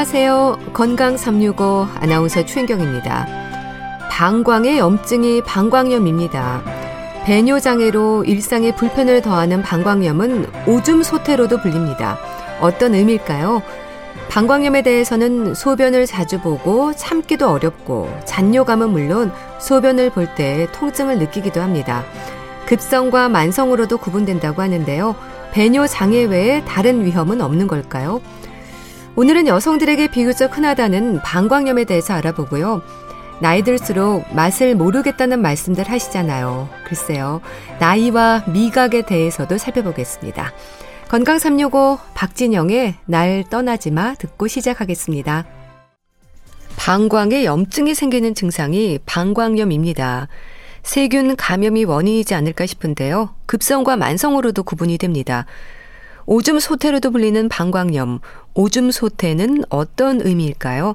안녕하세요. 건강 365 아나운서 최인경입니다. 방광의 염증이 방광염입니다. 배뇨 장애로 일상에 불편을 더하는 방광염은 오줌 소태로도 불립니다. 어떤 의미일까요? 방광염에 대해서는 소변을 자주 보고 참기도 어렵고 잔뇨감은 물론 소변을 볼 때 통증을 느끼기도 합니다. 급성과 만성으로도 구분된다고 하는데요. 배뇨 장애 외에 다른 위험은 없는 걸까요? 오늘은 여성들에게 비교적 흔하다는 방광염에 대해서 알아보고요. 나이 들수록 맛을 모르겠다는 말씀들 하시잖아요. 글쎄요. 나이와 미각에 대해서도 살펴보겠습니다. 건강 365 박진영의 날 떠나지 마 듣고 시작하겠습니다. 방광에 염증이 생기는 증상이 방광염입니다. 세균 감염이 원인이지 않을까 싶은데요. 급성과 만성으로도 구분이 됩니다. 오줌 소태로도 불리는 방광염. 오줌 소태는 어떤 의미일까요?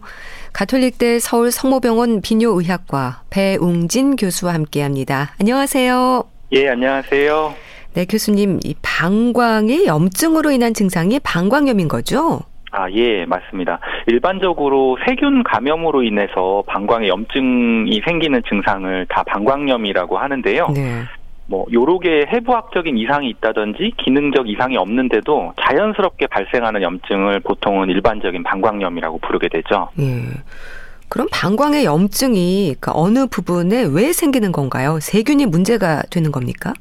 가톨릭대 서울 성모병원 비뇨의학과 배웅진 교수와 함께 합니다. 안녕하세요. 예, 안녕하세요. 네, 교수님. 이 방광의 염증으로 인한 증상이 방광염인 거죠? 아, 예, 맞습니다. 일반적으로 세균 감염으로 인해서 방광에 염증이 생기는 증상을 다 방광염이라고 하는데요. 네. 뭐 여러 개의 해부학적인 이상이 있다든지 기능적 이상이 없는데도 자연스럽게 발생하는 염증을 보통은 일반적인 방광염이라고 부르게 되죠. 예. 그럼 방광의 염증이 그 어느 부분에 왜 생기는 건가요? 세균이 문제가 되는 겁니까?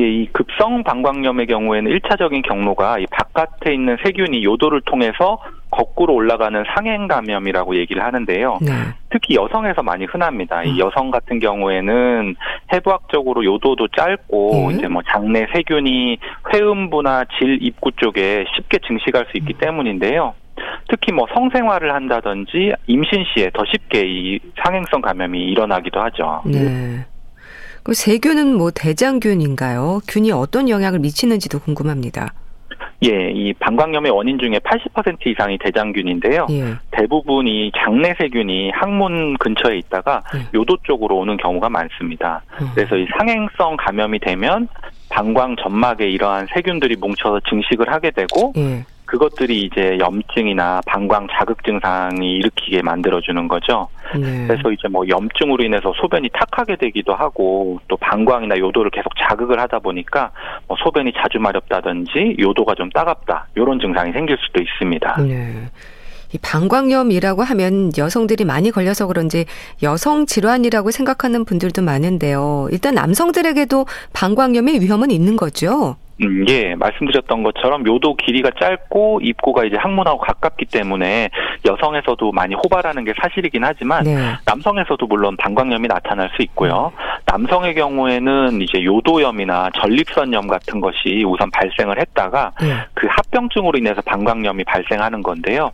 예, 이 급성 방광염의 경우에는 1차적인 경로가 이 바깥에 있는 세균이 요도를 통해서 거꾸로 올라가는 상행 감염이라고 얘기를 하는데요. 네. 특히 여성에서 많이 흔합니다. 음. 이 여성 같은 경우에는 해부학적으로 요도도 짧고 네. 이제 뭐 장내 세균이 회음부나 질 입구 쪽에 쉽게 증식할 수 있기 음. 때문인데요. 특히 뭐 성생활을 한다든지 임신 시에 더 쉽게 이 상행성 감염이 일어나기도 하죠. 네. 그 세균은 뭐 대장균인가요? 균이 어떤 영향을 미치는지도 궁금합니다. 예, 이 방광염의 원인 중에 80% 이상이 대장균인데요. 예. 대부분 이 장내 세균이 항문 근처에 있다가 예. 요도 쪽으로 오는 경우가 많습니다. 음. 그래서 이 상행성 감염이 되면 방광 점막에 이러한 세균들이 뭉쳐서 증식을 하게 되고 예. 그것들이 이제 염증이나 방광 자극 증상이 일으키게 만들어주는 거죠. 네. 그래서 이제 뭐 염증으로 인해서 소변이 탁하게 되기도 하고 또 방광이나 요도를 계속 자극을 하다 보니까 뭐 소변이 자주 마렵다든지 요도가 좀 따갑다 이런 증상이 생길 수도 있습니다. 네. 이 방광염이라고 하면 여성들이 많이 걸려서 그런지 여성 질환이라고 생각하는 분들도 많은데요. 일단 남성들에게도 방광염의 위험은 있는 거죠. 음, 예, 말씀드렸던 것처럼 요도 길이가 짧고 입구가 이제 항문하고 가깝기 때문에 여성에서도 많이 호발하는 게 사실이긴 하지만 네. 남성에서도 물론 방광염이 나타날 수 있고요. 남성의 경우에는 이제 요도염이나 전립선염 같은 것이 우선 발생을 했다가 네. 그 합병증으로 인해서 방광염이 발생하는 건데요.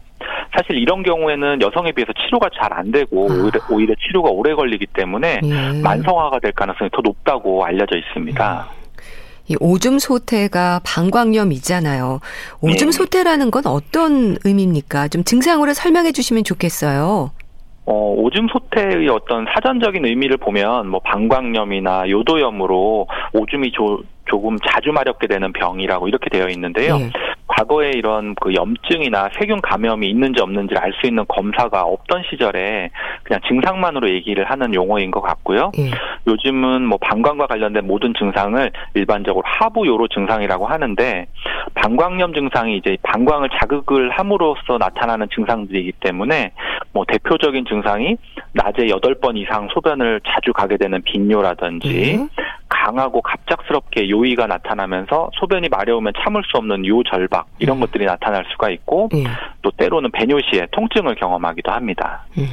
사실 이런 경우에는 여성에 비해서 치료가 잘 안 되고 아. 오히려, 오히려, 치료가 오래 걸리기 때문에 예. 만성화가 될 가능성이 더 높다고 알려져 있습니다. 음. 이 오줌 소태가 방광염이잖아요. 오줌 네. 소태라는 건 어떤 의미입니까? 좀 증상으로 설명해 주시면 좋겠어요. 어, 오줌 소태의 어떤 사전적인 의미를 보면 뭐 방광염이나 요도염으로 오줌이 조, 조금 자주 마렵게 되는 병이라고 이렇게 되어 있는데요. 네. 과거에 이런 그 염증이나 세균 감염이 있는지 없는지를 알수 있는 검사가 없던 시절에 그냥 증상만으로 얘기를 하는 용어인 것 같고요. 예. 요즘은 뭐 방광과 관련된 모든 증상을 일반적으로 하부 요로 증상이라고 하는데 방광염 증상이 이제 방광을 자극을 함으로써 나타나는 증상들이기 때문에 뭐 대표적인 증상이 낮에 여덟 번 이상 소변을 자주 가게 되는 빈뇨라든지 예. 강하고 갑작스럽게 요의가 나타나면서 소변이 마려우면 참을 수 없는 요절박 이런 음. 것들이 나타날 수가 있고 음. 또 때로는 배뇨 시에 통증을 경험하기도 합니다. 음.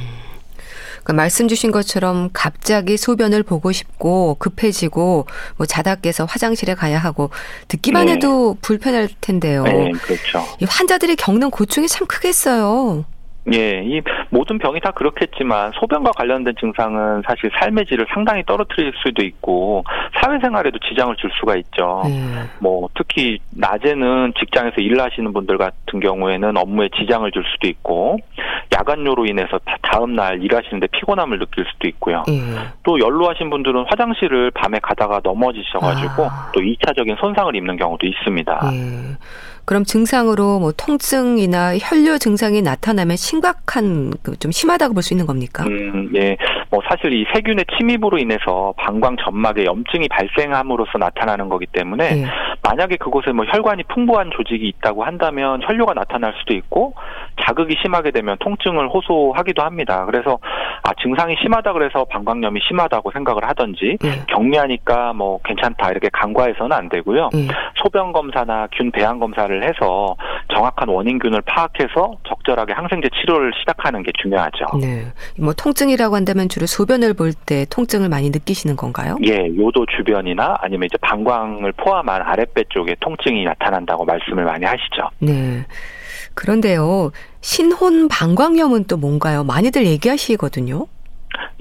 그 말씀 주신 것처럼 갑자기 소변을 보고 싶고 급해지고 뭐 자다 깨서 화장실에 가야 하고 듣기만 네. 해도 불편할 텐데요. 네, 그렇죠. 환자들이 겪는 고충이 참 크겠어요. 예, 이 모든 병이 다 그렇겠지만 소변과 관련된 증상은 사실 삶의 질을 상당히 떨어뜨릴 수도 있고 사회생활에도 지장을 줄 수가 있죠. 음. 뭐 특히 낮에는 직장에서 일을 하시는 분들 같은 경우에는 업무에 지장을 줄 수도 있고 야간요로 인해서 다음 날 일하시는데 피곤함을 느낄 수도 있고요. 음. 또 연로하신 분들은 화장실을 밤에 가다가 넘어지셔가지고 아. 또 2차적인 손상을 입는 경우도 있습니다. 음. 그럼 증상으로 뭐 통증이나 혈뇨 증상이 나타나면 심각한 그 좀 심하다고 볼 수 있는 겁니까? 음, 예. 뭐 사실 이 세균의 침입으로 인해서 방광 점막에 염증이 발생함으로써 나타나는 거기 때문에 예. 만약에 그곳에 뭐 혈관이 풍부한 조직이 있다고 한다면 혈뇨가 나타날 수도 있고 자극이 심하게 되면 통증을 호소하기도 합니다. 그래서 아 증상이 심하다 그래서 방광염이 심하다고 생각을 하든지 예. 경미하니까 뭐 괜찮다 이렇게 간과해서는 안 되고요. 예. 소변 검사나 균 배양 검사를 해서 정확한 원인균을 파악해서 적절하게 항생제 치료를 시작하는 게 중요하죠. 네. 뭐 통증이라고 한다면 주로 소변을 볼 때 통증을 많이 느끼시는 건가요? 예, 요도 주변이나 아니면 이제 방광을 포함한 아랫배 쪽에 통증이 나타난다고 말씀을 많이 하시죠. 네. 그런데요, 신혼 방광염은 또 뭔가요? 많이들 얘기하시거든요.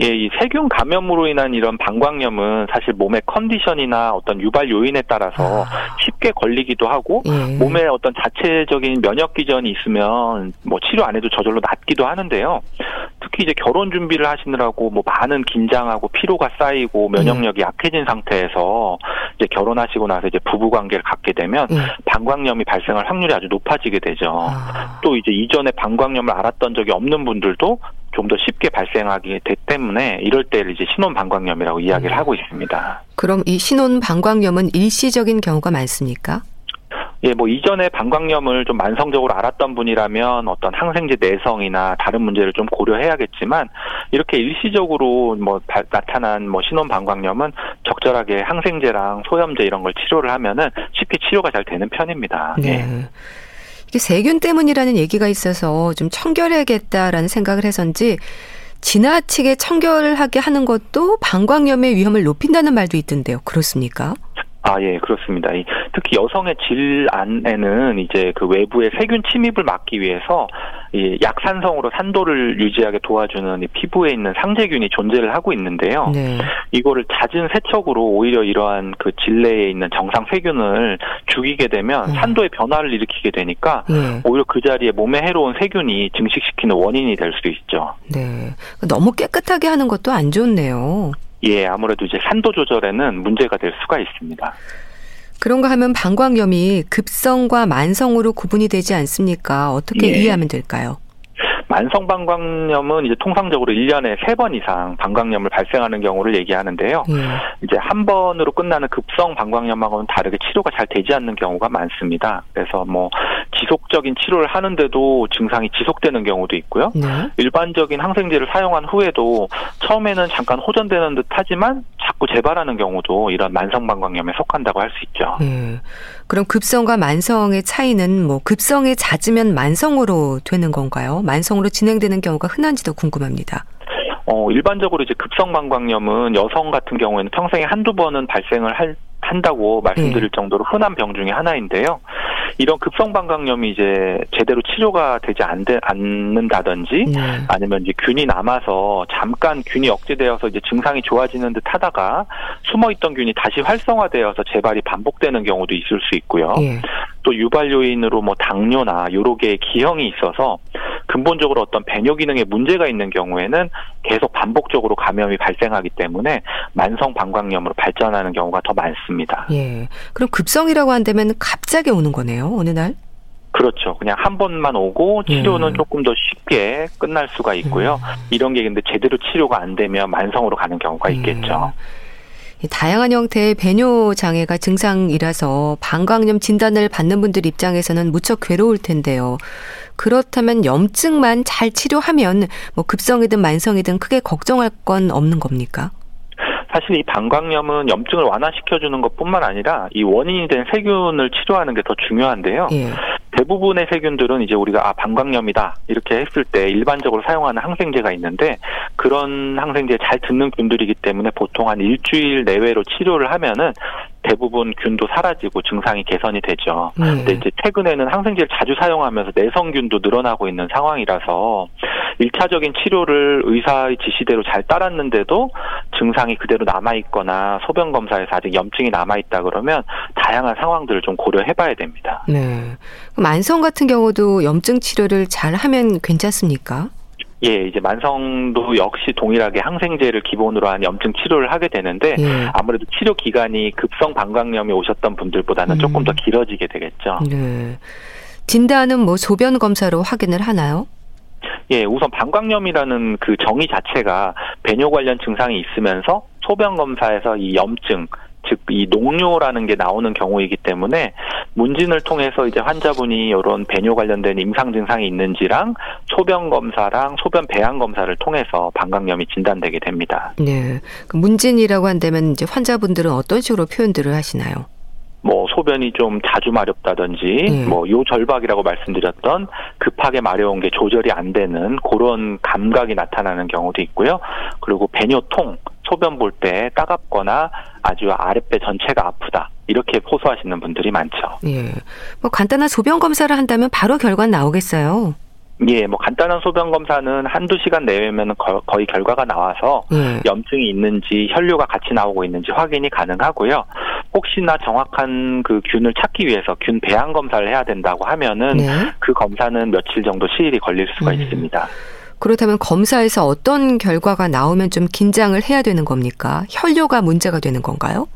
예, 이 세균 감염으로 인한 이런 방광염은 사실 몸의 컨디션이나 어떤 유발 요인에 따라서 아. 쉽게 걸리기도 하고 예. 몸에 어떤 자체적인 면역 기전이 있으면 뭐 치료 안 해도 저절로 낫기도 하는데요. 특히 이제 결혼 준비를 하시느라고 뭐 많은 긴장하고 피로가 쌓이고 면역력이 예. 약해진 상태에서 이제 결혼하시고 나서 이제 부부 관계를 갖게 되면 예. 방광염이 발생할 확률이 아주 높아지게 되죠. 아. 또 이제 이전에 방광염을 알았던 적이 없는 분들도 좀 더 쉽게 발생하기 때문에 이럴 때 이제 신혼 방광염이라고 이야기를 음. 하고 있습니다. 그럼 이 신혼 방광염은 일시적인 경우가 많습니까? 예, 뭐 이전에 방광염을 좀 만성적으로 알았던 분이라면 어떤 항생제 내성이나 다른 문제를 좀 고려해야겠지만 이렇게 일시적으로 뭐 바, 나타난 뭐 신혼 방광염은 적절하게 항생제랑 소염제 이런 걸 치료를 하면은 쉽게 치료가 잘 되는 편입니다. 네. 예. 세균 때문이라는 얘기가 있어서 좀 청결해야겠다라는 생각을 해서인지 지나치게 청결하게 하는 것도 방광염의 위험을 높인다는 말도 있던데요. 그렇습니까? 아, 예, 그렇습니다. 특히 여성의 질 안에는 이제 그 외부의 세균 침입을 막기 위해서 이 약산성으로 산도를 유지하게 도와주는 이 피부에 있는 상재균이 존재를 하고 있는데요. 네. 이거를 잦은 세척으로 오히려 이러한 그 질내에 있는 정상 세균을 죽이게 되면 네. 산도의 변화를 일으키게 되니까 네. 오히려 그 자리에 몸에 해로운 세균이 증식시키는 원인이 될 수도 있죠. 네. 너무 깨끗하게 하는 것도 안 좋네요. 예, 아무래도 이제 산도 조절에는 문제가 될 수가 있습니다. 그런가 하면 방광염이 급성과 만성으로 구분이 되지 않습니까? 어떻게 예. 이해하면 될까요? 만성 방광염은 이제 통상적으로 1년에 3번 이상 방광염을 발생하는 경우를 얘기하는데요. 예. 이제 한 번으로 끝나는 급성 방광염하고는 다르게 치료가 잘 되지 않는 경우가 많습니다. 그래서 뭐 지속적인 치료를 하는데도 증상이 지속되는 경우도 있고요. 네. 일반적인 항생제를 사용한 후에도 처음에는 잠깐 호전되는 듯 하지만 자꾸 재발하는 경우도 이런 만성 방광염에 속한다고 할 수 있죠. 네. 그럼 급성과 만성의 차이는 뭐 급성이 잦으면 만성으로 되는 건가요? 만성으로 진행되는 경우가 흔한지도 궁금합니다. 어, 일반적으로 이제 급성 방광염은 여성 같은 경우에는 평생에 한두 번은 발생을 할 한다고 말씀드릴 네. 정도로 흔한 병 중에 하나인데요. 이런 급성 방광염이 이제 제대로 치료가 되지 않, 않는다든지 네. 아니면 이제 균이 남아서 잠깐 균이 억제되어서 이제 증상이 좋아지는 듯 하다가 숨어 있던 균이 다시 활성화되어서 재발이 반복되는 경우도 있을 수 있고요. 네. 또 유발 요인으로 뭐 당뇨나 개의 기형이 있어서 근본적으로 어떤 배뇨 기능에 문제가 있는 경우에는 계속 반복적으로 감염이 발생하기 때문에 만성 방광염으로 발전하는 경우가 더 많습니다. 예. 그럼 급성이라고 한다면 갑자기 오는 거네요, 어느 날? 그렇죠. 그냥 한 번만 오고 치료는 예. 조금 더 쉽게 끝날 수가 있고요. 예. 이런 게 근데 제대로 치료가 안 되면 만성으로 가는 경우가 예. 있겠죠. 다양한 형태의 배뇨 장애가 증상이라서 방광염 진단을 받는 분들 입장에서는 무척 괴로울 텐데요. 그렇다면 염증만 잘 치료하면 뭐 급성이든 만성이든 크게 걱정할 건 없는 겁니까? 사실 이 방광염은 염증을 완화시켜주는 것뿐만 아니라 이 원인이 된 세균을 치료하는 게 더 중요한데요. 예. 대부분의 세균들은 이제 우리가 아 방광염이다 이렇게 했을 때 일반적으로 사용하는 항생제가 있는데 그런 항생제에 잘 듣는 균들이기 때문에 보통 한 일주일 내외로 치료를 하면은 대부분 균도 사라지고 증상이 개선이 되죠. 네. 근데 이제 최근에는 항생제를 자주 사용하면서 내성균도 늘어나고 있는 상황이라서 일차적인 치료를 의사의 지시대로 잘 따랐는데도 증상이 그대로 남아 있거나 소변 검사에서 아직 염증이 남아 있다 그러면 다양한 상황들을 좀 고려해 봐야 됩니다. 네. 만성 같은 경우도 염증 치료를 잘 하면 괜찮습니까? 예, 이제 만성도 역시 동일하게 항생제를 기본으로 한 염증 치료를 하게 되는데 예. 아무래도 치료 기간이 급성 방광염이 오셨던 분들보다는 음. 조금 더 길어지게 되겠죠. 네. 진단은 뭐 소변 검사로 확인을 하나요? 예, 우선 방광염이라는 그 정의 자체가 배뇨 관련 증상이 있으면서 소변 검사에서 이 염증 즉 이 농뇨라는 게 나오는 경우이기 때문에 문진을 통해서 이제 환자분이 이런 배뇨 관련된 임상 증상이 있는지랑 소변 검사랑 소변 배양 검사를 통해서 방광염이 진단되게 됩니다. 네. 그 문진이라고 한다면 이제 환자분들은 어떤 식으로 표현들을 하시나요? 뭐 소변이 좀 자주 마렵다든지 음. 뭐요 절박이라고 말씀드렸던 급하게 마려운 게 조절이 안 되는 그런 감각이 나타나는 경우도 있고요. 그리고 배뇨통 소변 볼 때 따갑거나 아주 아랫배 전체가 아프다. 이렇게 호소하시는 분들이 많죠. 예. 뭐 간단한 소변 검사를 한다면 바로 결과 나오겠어요. 예, 뭐 간단한 소변 검사는 한두 시간 내외면 거의 결과가 나와서 예. 염증이 있는지 혈류가 같이 나오고 있는지 확인이 가능하고요. 혹시나 정확한 그 균을 찾기 위해서 균 배양 검사를 해야 된다고 하면은 네. 그 검사는 며칠 정도 시일이 걸릴 수가 음. 있습니다. 그렇다면 검사에서 어떤 결과가 나오면 좀 긴장을 해야 되는 겁니까? 혈류가 문제가 되는 건가요?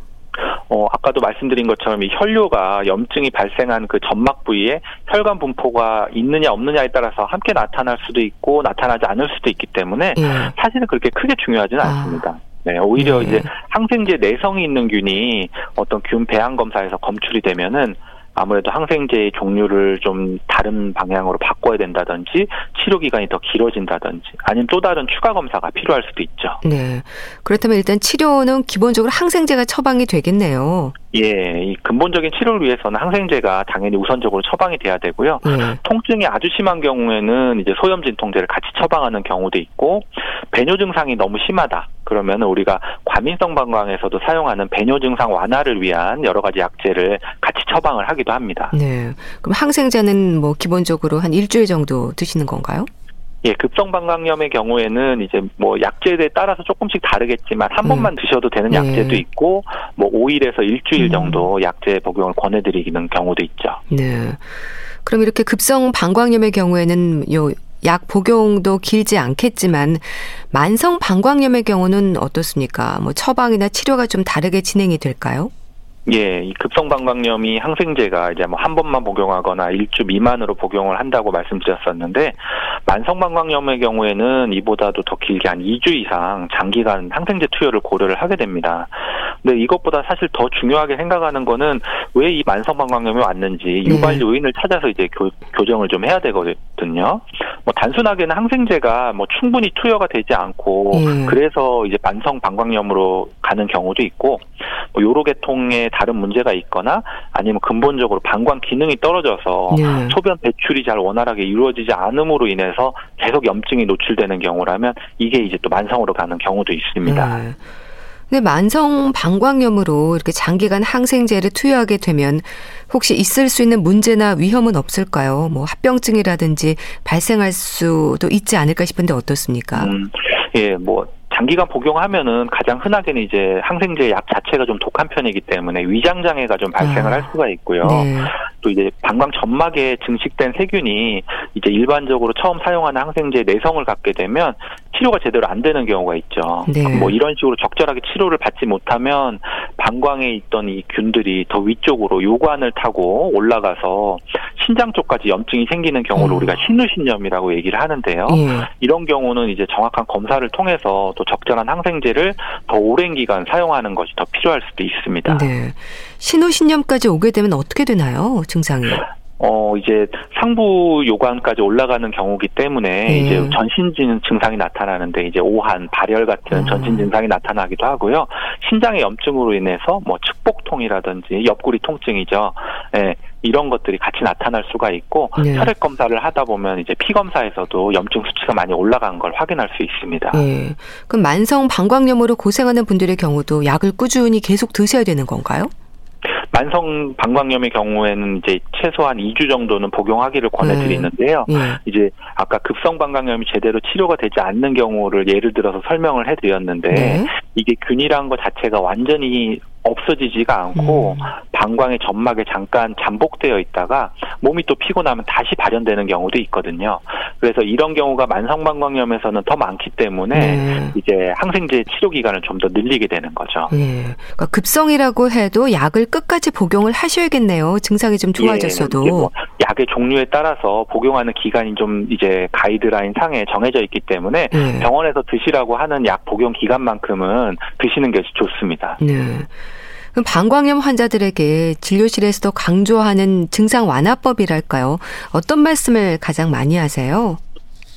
어, 아까도 말씀드린 것처럼 이 혈류가 염증이 발생한 그 점막 부위에 혈관 분포가 있느냐 없느냐에 따라서 함께 나타날 수도 있고 나타나지 않을 수도 있기 때문에 예. 사실은 그렇게 크게 중요하지는 아. 않습니다. 네, 오히려 예. 이제 항생제 내성이 있는 균이 어떤 균 배양 검사에서 검출이 되면은 아무래도 항생제의 종류를 좀 다른 방향으로 바꿔야 된다든지 치료 기간이 더 길어진다든지 아니면 또 다른 추가 검사가 필요할 수도 있죠. 네. 그렇다면 일단 치료는 기본적으로 항생제가 처방이 되겠네요. 예, 이 근본적인 치료를 위해서는 항생제가 당연히 우선적으로 처방이 돼야 되고요. 예. 통증이 아주 심한 경우에는 이제 소염 진통제를 같이 처방하는 경우도 있고 배뇨 증상이 너무 심하다. 그러면 우리가 과민성 방광에서도 사용하는 배뇨 증상 완화를 위한 여러 가지 약제를 같이 처방을 하기도 합니다. 네. 그럼 항생제는 뭐 기본적으로 한 일주일 정도 드시는 건가요? 예, 급성 방광염의 경우에는 이제 뭐 약제에 따라서 조금씩 다르겠지만 한 음. 번만 드셔도 되는 네. 약제도 있고 뭐 5일에서 일주일 음. 정도 약제 복용을 권해드리는 경우도 있죠. 네. 그럼 이렇게 급성 방광염의 경우에는 요약 복용도 길지 않겠지만 만성 방광염의 경우는 어떻습니까? 뭐 처방이나 치료가 좀 다르게 진행이 될까요? 예, 이 급성 방광염이 항생제가 이제 뭐 한 번만 복용하거나 일주 미만으로 복용을 한다고 말씀드렸었는데 만성 방광염의 경우에는 이보다도 더 길게 한 2주 이상 장기간 항생제 투여를 고려를 하게 됩니다. 근데 이것보다 사실 더 중요하게 생각하는 거는 왜 이 만성 방광염이 왔는지 네. 유발 요인을 찾아서 이제 교, 교정을 좀 해야 되거든요. 뭐 단순하게는 항생제가 뭐 충분히 투여가 되지 않고 네. 그래서 이제 만성 방광염으로 가는 경우도 있고 뭐 요로 계통의 다른 문제가 있거나 아니면 근본적으로 방광 기능이 떨어져서 네. 소변 배출이 잘 원활하게 이루어지지 않음으로 인해서 계속 염증이 노출되는 경우라면 이게 이제 또 만성으로 가는 경우도 있습니다. 네. 근데 만성 방광염으로 이렇게 장기간 항생제를 투여하게 되면 혹시 있을 수 있는 문제나 위험은 없을까요? 뭐 합병증이라든지 발생할 수도 있지 않을까 싶은데 어떻습니까? 음, 예, 뭐 장기간 복용하면은 가장 흔하게는 이제 항생제 약 자체가 좀 독한 편이기 때문에 위장 장애가 좀 발생을 아, 할 수가 있고요. 네. 또 이제 방광 점막에 증식된 세균이 이제 일반적으로 처음 사용하는 항생제 내성을 갖게 되면 치료가 제대로 안 되는 경우가 있죠. 네. 뭐 이런 식으로 적절하게 치료를 받지 못하면 방광에 있던 이 균들이 더 위쪽으로 요관을 타고 올라가서 신장 쪽까지 염증이 생기는 경우를 음. 우리가 신우신염이라고 얘기를 하는데요. 예. 이런 경우는 이제 정확한 검사를 통해서 또 적절한 항생제를 더 오랜 기간 사용하는 것이 더 필요할 수도 있습니다. 네. 신우신염까지 오게 되면 어떻게 되나요? 증상이? 어 이제 상부 요관까지 올라가는 경우기 때문에 네. 이제 전신 증상이 나타나는데 이제 오한, 발열 같은 음. 전신 증상이 나타나기도 하고요. 신장의 염증으로 인해서 뭐 측복통이라든지 옆구리 통증이죠. 예. 이런 것들이 같이 나타날 수가 있고 네. 혈액 검사를 하다 보면 이제 피 검사에서도 염증 수치가 많이 올라간 걸 확인할 수 있습니다. 네. 그럼 만성 방광염으로 고생하는 분들의 경우도 약을 꾸준히 계속 드셔야 되는 건가요? 만성 방광염의 경우에는 이제 최소한 2주 정도는 복용하기를 권해드리는데요. 네. 네. 이제 아까 급성 방광염이 제대로 치료가 되지 않는 경우를 예를 들어서 설명을 해드렸는데 네. 이게 균이란 것 자체가 완전히 없어지지가 않고 음. 방광의 점막에 잠깐 잠복되어 있다가 몸이 또 피곤하면 다시 발현되는 경우도 있거든요. 그래서 이런 경우가 만성방광염에서는 더 많기 때문에 네. 이제 항생제 치료 기간을 좀 더 늘리게 되는 거죠. 네. 그러니까 급성이라고 해도 약을 끝까지 복용을 하셔야겠네요. 증상이 좀 좋아졌어도. 예, 뭐 약의 종류에 따라서 복용하는 기간이 좀 이제 가이드라인 상에 정해져 있기 때문에 네. 병원에서 드시라고 하는 약 복용 기간만큼은 드시는 게 좋습니다. 네. 그럼 방광염 환자들에게 진료실에서도 강조하는 증상 완화법이랄까요? 어떤 말씀을 가장 많이 하세요?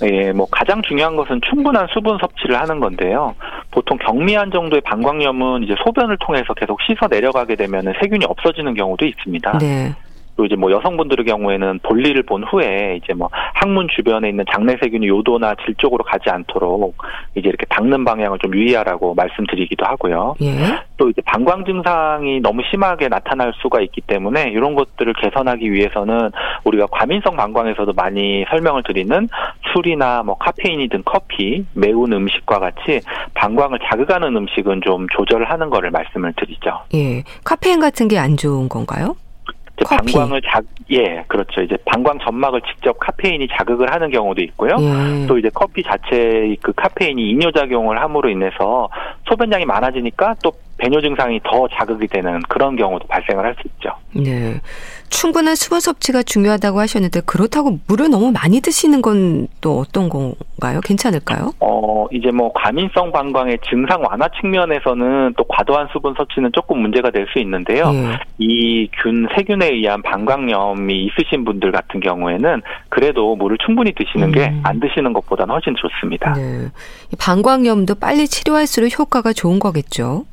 예, 뭐 가장 중요한 것은 충분한 수분 섭취를 하는 건데요. 보통 경미한 정도의 방광염은 이제 소변을 통해서 계속 씻어 내려가게 되면 세균이 없어지는 경우도 있습니다. 네. 또 이제 뭐 여성분들의 경우에는 볼일을 본 후에 이제 뭐 항문 주변에 있는 장내 세균이 요도나 질 쪽으로 가지 않도록 이제 이렇게 닦는 방향을 좀 유의하라고 말씀드리기도 하고요. 예. 또 이제 방광 증상이 너무 심하게 나타날 수가 있기 때문에 이런 것들을 개선하기 위해서는 우리가 과민성 방광에서도 많이 설명을 드리는 술이나 뭐 카페인이든 커피, 매운 음식과 같이 방광을 자극하는 음식은 좀 조절하는 거를 말씀을 드리죠. 예. 카페인 같은 게 안 좋은 건가요? 커피. 방광을 자, 예, 그렇죠. 이제 방광 점막을 직접 카페인이 자극을 하는 경우도 있고요. 예. 또 이제 커피 자체의 그 카페인이 이뇨작용을 함으로 인해서 소변량이 많아지니까 또 배뇨 증상이 더 자극이 되는 그런 경우도 발생을 할 수 있죠. 네. 충분한 수분 섭취가 중요하다고 하셨는데 그렇다고 물을 너무 많이 드시는 건 또 어떤 건가요? 괜찮을까요? 어, 이제 뭐 과민성 방광의 증상 완화 측면에서는 또 과도한 수분 섭취는 조금 문제가 될 수 있는데요. 네. 이균 세균에 의한 방광염이 있으신 분들 같은 경우에는 그래도 물을 충분히 드시는 음. 게안 드시는 것보다는 훨씬 좋습니다. 네. 방광염도 빨리 치료할수록 효과가 좋은 거겠죠?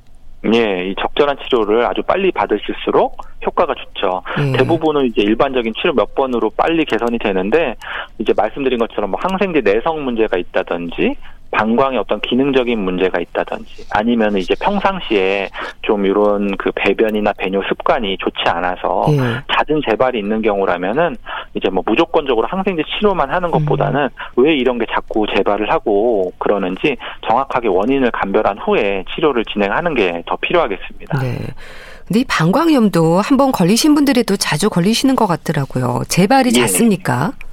예, 이 적절한 치료를 아주 빨리 받으실수록 효과가 좋죠. 음. 대부분은 이제 일반적인 치료 몇 번으로 빨리 개선이 되는데 이제 말씀드린 것처럼 뭐 항생제 내성 문제가 있다든지 방광에 어떤 기능적인 문제가 있다든지 아니면 이제 평상시에 좀 이런 그 배변이나 배뇨 습관이 좋지 않아서 예. 잦은 재발이 있는 경우라면은 이제 뭐 무조건적으로 항생제 치료만 하는 것보다는 음. 왜 이런 게 자꾸 재발을 하고 그러는지 정확하게 원인을 감별한 후에 치료를 진행하는 게 더 필요하겠습니다. 네. 근데 이 방광염도 한번 걸리신 분들이 또 자주 걸리시는 것 같더라고요. 재발이 예. 잦습니까? 예,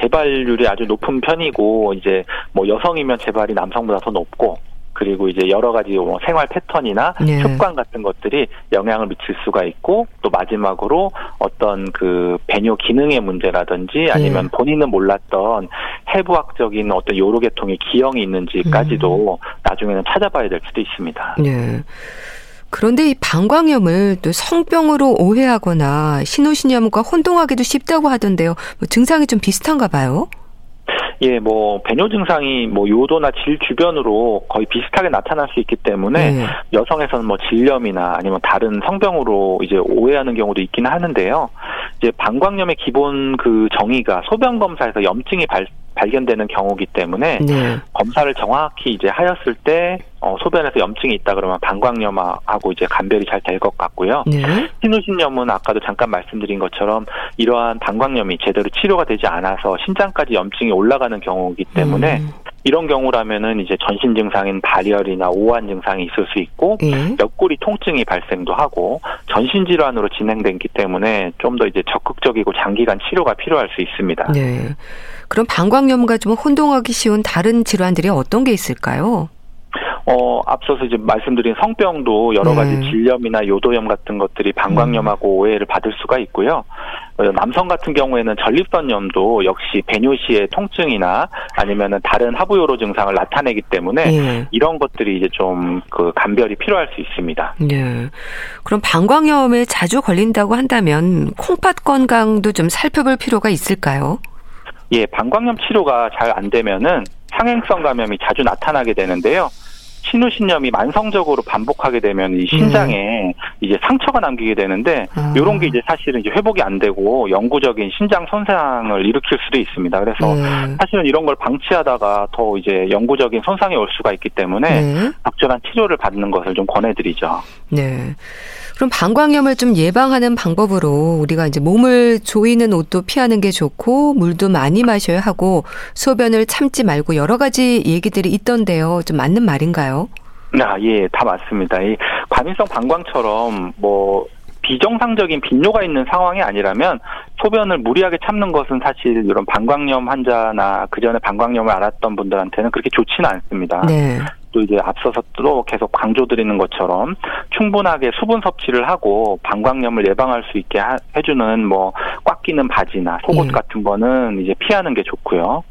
재발률이 아주 높은 편이고 이제 뭐 여성이면 재발이 남성보다 더 높고 그리고 이제 여러 가지 뭐 생활 패턴이나 네. 습관 같은 것들이 영향을 미칠 수가 있고 또 마지막으로 어떤 그 배뇨 기능의 문제라든지 아니면 네. 본인은 몰랐던 해부학적인 어떤 요로 계통의 기형이 있는지까지도 음. 나중에는 찾아봐야 될 수도 있습니다. 네. 그런데 이 방광염을 또 성병으로 오해하거나 신우신염과 혼동하기도 쉽다고 하던데요. 뭐 증상이 좀 비슷한가 봐요. 예, 뭐 배뇨 증상이 뭐 요도나 질 주변으로 거의 비슷하게 나타날 수 있기 때문에 네. 여성에서는 뭐 질염이나 아니면 다른 성병으로 이제 오해하는 경우도 있기는 하는데요. 이제 방광염의 기본 그 정의가 소변 검사에서 염증이 발 발견되는 경우기 때문에 네. 검사를 정확히 이제 하였을 때 어, 소변에서 염증이 있다 그러면 방광염하고 이제 감별이 잘 될 것 같고요. 네. 신우신염은 아까도 잠깐 말씀드린 것처럼 이러한 방광염이 제대로 치료가 되지 않아서 신장까지 염증이 올라가는 경우이기 때문에 음. 이런 경우라면은 이제 전신 증상인 발열이나 오한 증상이 있을 수 있고 네. 옆구리 통증이 발생도 하고 전신 질환으로 진행되기 때문에 좀 더 이제 적극적이고 장기간 치료가 필요할 수 있습니다. 네. 그럼 방광염과 좀 혼동하기 쉬운 다른 질환들이 어떤 게 있을까요? 어, 앞서서 이제 말씀드린 성병도 여러 가지 네. 질염이나 요도염 같은 것들이 방광염하고 음. 오해를 받을 수가 있고요. 어, 남성 같은 경우에는 전립선염도 역시 배뇨 시의 통증이나 아니면은 다른 하부요로 증상을 나타내기 때문에 네. 이런 것들이 이제 좀 그 감별이 필요할 수 있습니다. 네. 그럼 방광염에 자주 걸린다고 한다면 콩팥 건강도 좀 살펴볼 필요가 있을까요? 예, 방광염 치료가 잘 안 되면은 상행성 감염이 자주 나타나게 되는데요. 신우신염이 만성적으로 반복하게 되면 이 신장에 음. 이제 상처가 남기게 되는데 아. 이런 게 이제 사실은 이제 회복이 안 되고 영구적인 신장 손상을 일으킬 수도 있습니다. 그래서 네. 사실은 이런 걸 방치하다가 더 이제 영구적인 손상이 올 수가 있기 때문에 네. 적절한 치료를 받는 것을 좀 권해드리죠. 네. 그럼 방광염을 좀 예방하는 방법으로 우리가 이제 몸을 조이는 옷도 피하는 게 좋고 물도 많이 마셔야 하고 소변을 참지 말고 여러 가지 얘기들이 있던데요. 좀 맞는 말인가요? 아, 예, 다 맞습니다. 이 과민성 방광처럼 뭐 비정상적인 빈뇨가 있는 상황이 아니라면 소변을 무리하게 참는 것은 사실 이런 방광염 환자나 그 전에 방광염을 앓았던 분들한테는 그렇게 좋지는 않습니다. 네. 또 이제 앞서서 또 계속 강조드리는 것처럼 충분하게 수분 섭취를 하고 방광염을 예방할 수 있게 해주는 뭐 꽉 끼는 바지나 속옷 예. 같은 거는 이제 피하는 게 좋고요.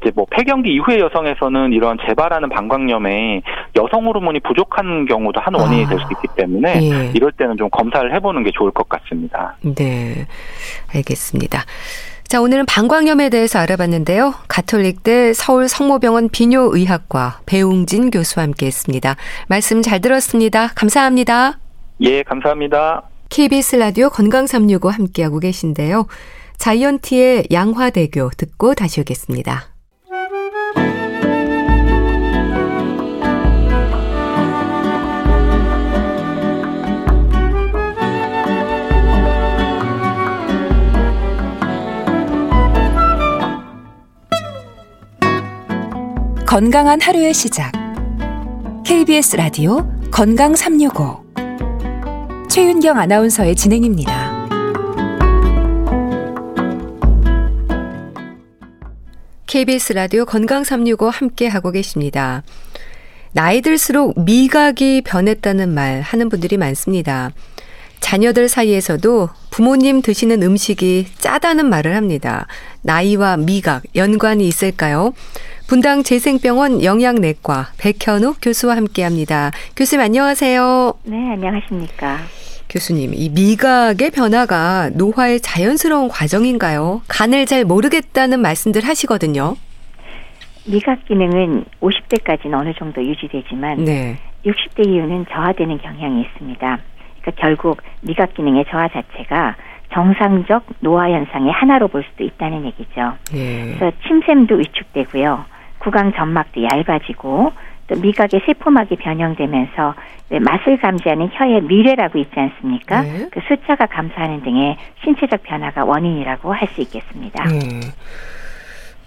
이제 뭐 폐경기 이후의 여성에서는 이런 재발하는 방광염에 여성 호르몬이 부족한 경우도 한 원인이 아, 될수 있기 때문에 예. 이럴 때는 좀 검사를 해보는 게 좋을 것 같습니다. 네, 알겠습니다. 자, 오늘은 방광염에 대해서 알아봤는데요. 가톨릭대 서울 성모병원 비뇨의학과 배웅진 교수와 함께 했습니다. 말씀 잘 들었습니다. 감사합니다. 예, 감사합니다. KBS 라디오 건강 365 함께하고 계신데요. 자이언티의 양화대교 듣고 다시 오겠습니다. 건강한 하루의 시작. KBS 라디오 건강 365. 최윤경 아나운서의 진행입니다. KBS 라디오 건강 365 함께 하고 계십니다. 나이 들수록 미각이 변했다는 말 하는 분들이 많습니다. 자녀들 사이에서도 부모님 드시는 음식이 짜다는 말을 합니다. 나이와 미각 연관이 있을까요? 분당 재생병원 영양내과 백현욱 교수와 함께합니다. 교수님 안녕하세요. 네, 안녕하십니까. 교수님, 이 미각의 변화가 노화의 자연스러운 과정인가요? 간을 잘 모르겠다는 말씀들 하시거든요. 미각 기능은 50대까지는 어느 정도 유지되지만 네. 60대 이후는 저하되는 경향이 있습니다. 그러니까 결국 미각 기능의 저하 자체가 정상적 노화 현상의 하나로 볼 수도 있다는 얘기죠. 네. 그래서 침샘도 위축되고요. 구강 점막도 얇아지고 또 미각의 세포막이 변형되면서 맛을 감지하는 혀의 미뢰라고 있지 않습니까? 네. 그 숫자가 감소하는 등의 신체적 변화가 원인이라고 할 수 있겠습니다. 네.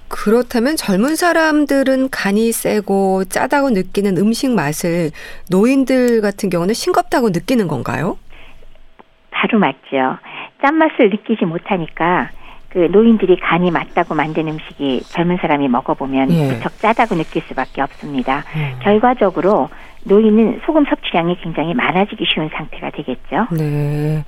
그렇다면 젊은 사람들은 간이 세고 짜다고 느끼는 음식 맛을 노인들 같은 경우는 싱겁다고 느끼는 건가요? 바로 맞죠. 짠맛을 느끼지 못하니까 그 노인들이 간이 맞다고 만든 음식이 젊은 사람이 먹어보면 예. 무척 짜다고 느낄 수밖에 없습니다. 음. 결과적으로 노인은 소금 섭취량이 굉장히 많아지기 쉬운 상태가 되겠죠. 네.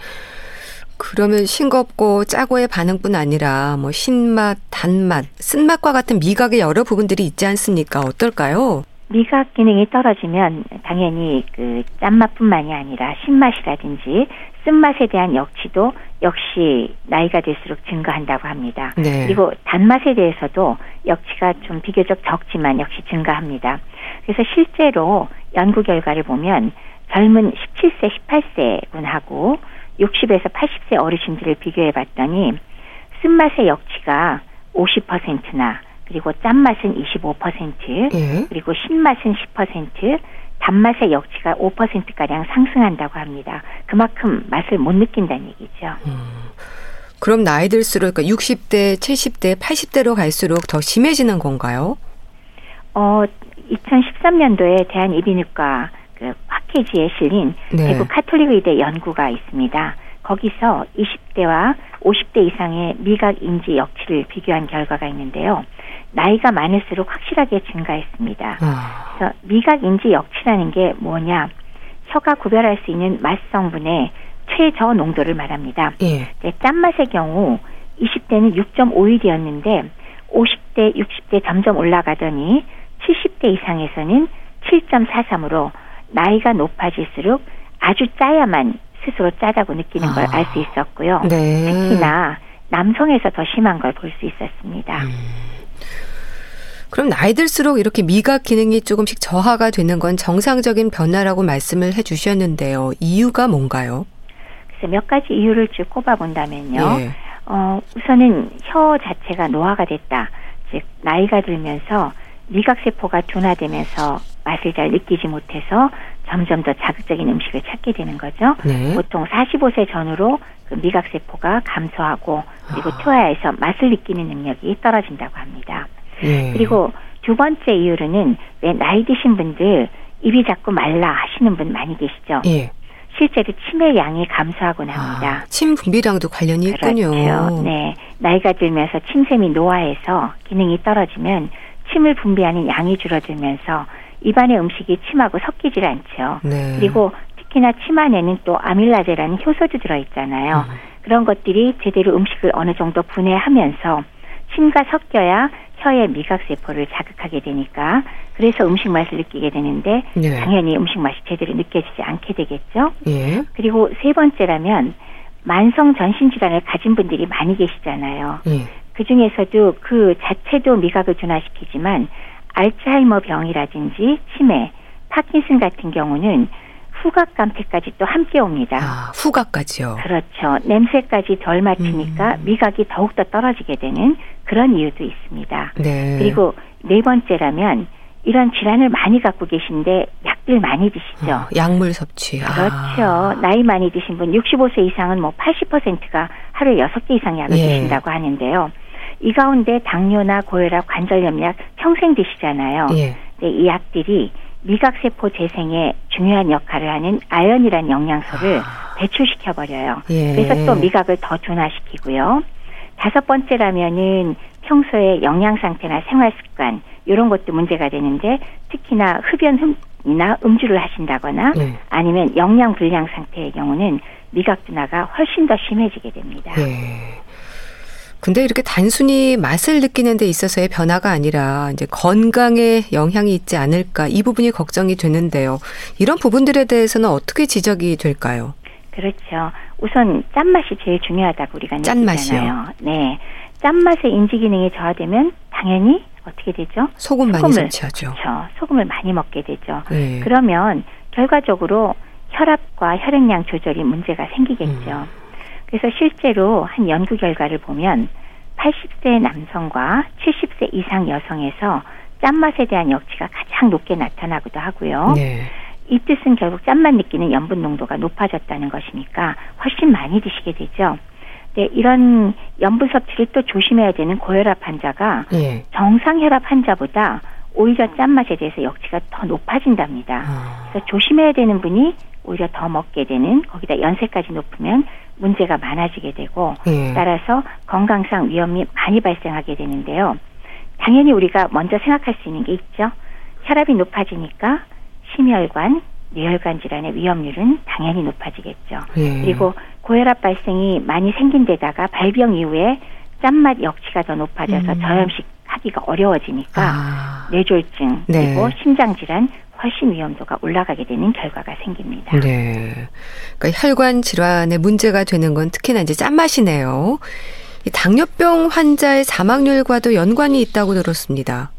그러면 싱겁고 짜고의 반응뿐 아니라 뭐 신맛, 단맛, 쓴맛과 같은 미각의 여러 부분들이 있지 않습니까? 어떨까요? 미각 기능이 떨어지면 당연히 그 짠맛뿐만이 아니라 신맛이라든지 쓴맛에 대한 역치도 역시 나이가 들수록 증가한다고 합니다. 네. 그리고 단맛에 대해서도 역치가 좀 비교적 적지만 역시 증가합니다. 그래서 실제로 연구 결과를 보면 젊은 17세, 18세분하고 60에서 80세 어르신들을 비교해 봤더니 쓴맛의 역치가 50%나 그리고 짠맛은 25%, 예. 그리고 신맛은 10%, 단맛의 역치가 5%가량 상승한다고 합니다. 그만큼 맛을 못 느낀다는 얘기죠. 음. 그럼 나이 들수록 그러니까 60대, 70대, 80대로 갈수록 더 심해지는 건가요? 어, 2013년도에 대한이비인후과 그 학회지에 실린 네. 대구 카톨릭 의대 연구가 있습니다. 거기서 20대와 50대 이상의 미각 인지 역치를 비교한 결과가 있는데요. 나이가 많을수록 확실하게 증가했습니다. 아. 그래서 미각 인지 역치라는 게 뭐냐? 혀가 구별할 수 있는 맛 성분의 최저 농도를 말합니다. 예. 네, 짠맛의 경우 20대는 6.5일이었는데 50대, 60대 점점 올라가더니 70대 이상에서는 7.43으로 나이가 높아질수록 아주 짜야만 스스로 짜다고 느끼는 걸 알수 아. 있었고요. 네. 특히나 남성에서 더 심한 걸 볼 수 있었습니다. 음. 그럼 나이 들수록 이렇게 미각 기능이 조금씩 저하가 되는 건 정상적인 변화라고 말씀을 해 주셨는데요. 이유가 뭔가요? 글쎄 몇 가지 이유를 쭉 꼽아 본다면요. 예. 어, 우선은 혀 자체가 노화가 됐다. 즉 나이가 들면서 미각 세포가 둔화되면서 맛을 잘 느끼지 못해서 점점 더 자극적인 음식을 찾게 되는 거죠. 네. 보통 45세 전후로 그 미각 세포가 감소하고 그리고 아. 투하에서 맛을 느끼는 능력이 떨어진다고 합니다. 예. 그리고 두 번째 이유로는 왜 나이 드신 분들 입이 자꾸 말라 하시는 분 많이 계시죠? 예. 실제로 침의 양이 감소하곤 합니다. 아, 침 분비량도 관련이 있군요. 그렇죠. 네. 나이가 들면서 침샘이 노화해서 기능이 떨어지면 침을 분비하는 양이 줄어들면서 입안의 음식이 침하고 섞이질 않죠. 네. 그리고 특히나 침 안에는 또 아밀라제라는 효소도 들어있잖아요. 음. 그런 것들이 제대로 음식을 어느 정도 분해하면서 침과 섞여야 혀의 미각 세포를 자극하게 되니까 그래서 음식 맛을 느끼게 되는데 네. 당연히 음식 맛이 제대로 느껴지지 않게 되겠죠. 예. 그리고 세 번째라면 만성 전신 질환을 가진 분들이 많이 계시잖아요. 예. 그 중에서도 그 자체도 미각을 둔화시키지만 알츠하이머 병이라든지 치매, 파킨슨 같은 경우는 후각 감퇴까지 또 함께 옵니다. 아, 후각까지요? 그렇죠. 냄새까지 덜 맡으니까 음. 미각이 더욱더 떨어지게 되는 그런 이유도 있습니다. 네. 그리고 네 번째라면 이런 질환을 많이 갖고 계신데 약들 많이 드시죠. 어, 약물 섭취. 아. 그렇죠. 나이 많이 드신 분 65세 이상은 뭐 80%가 하루에 6개 이상 약을 예. 드신다고 하는데요. 이 가운데 당뇨나 고혈압, 관절염 약 평생 드시잖아요. 예. 네, 이 약들이 미각세포 재생에 중요한 역할을 하는 아연이라는 영양소를 아. 배출시켜 버려요. 예. 그래서 또 미각을 더 둔화시키고요. 다섯 번째라면은 평소에 영양 상태나 생활 습관 이런 것도 문제가 되는데 특히나 흡연 흠이나 음주를 하신다거나 예. 아니면 영양 불량 상태의 경우는 미각 둔화가 훨씬 더 심해지게 됩니다. 예. 근데 이렇게 단순히 맛을 느끼는 데 있어서의 변화가 아니라 이제 건강에 영향이 있지 않을까 이 부분이 걱정이 되는데요. 이런 부분들에 대해서는 어떻게 지적이 될까요? 그렇죠. 우선 짠맛이 제일 중요하다고 우리가 짠맛이요. 네. 짠맛의 인지 기능이 저하되면 당연히 어떻게 되죠? 소금 많이 섭취하죠. 그렇죠. 소금을 많이 먹게 되죠. 네. 그러면 결과적으로 혈압과 혈액량 조절이 문제가 생기겠죠. 음. 그래서 실제로 한 연구 결과를 보면 80세 남성과 70세 이상 여성에서 짠맛에 대한 역치가 가장 높게 나타나기도 하고요. 네. 이 뜻은 결국 짠맛 느끼는 염분 농도가 높아졌다는 것이니까 훨씬 많이 드시게 되죠. 네, 이런 염분 섭취를 또 조심해야 되는 고혈압 환자가 네. 정상 혈압 환자보다 오히려 짠맛에 대해서 역치가 더 높아진답니다. 아. 그래서 조심해야 되는 분이 오히려 더 먹게 되는 거기다 연세까지 높으면 문제가 많아지게 되고 예. 따라서 건강상 위험이 많이 발생하게 되는데요. 당연히 우리가 먼저 생각할 수 있는 게 있죠. 혈압이 높아지니까 심혈관, 뇌혈관 질환의 위험률은 당연히 높아지겠죠. 예. 그리고 고혈압 발생이 많이 생긴 데다가 발병 이후에 짠맛 역치가 더 높아져서 음. 저염식 하기가 어려워지니까 아. 뇌졸중 그리고 네. 심장 질환 훨씬 위험도가 올라가게 되는 결과가 생깁니다. 네. 그러니까 혈관 질환에 문제가 되는 건 특히나 이제 짠맛이네요. 당뇨병 환자의 사망률과도 연관이 있다고 들었습니다.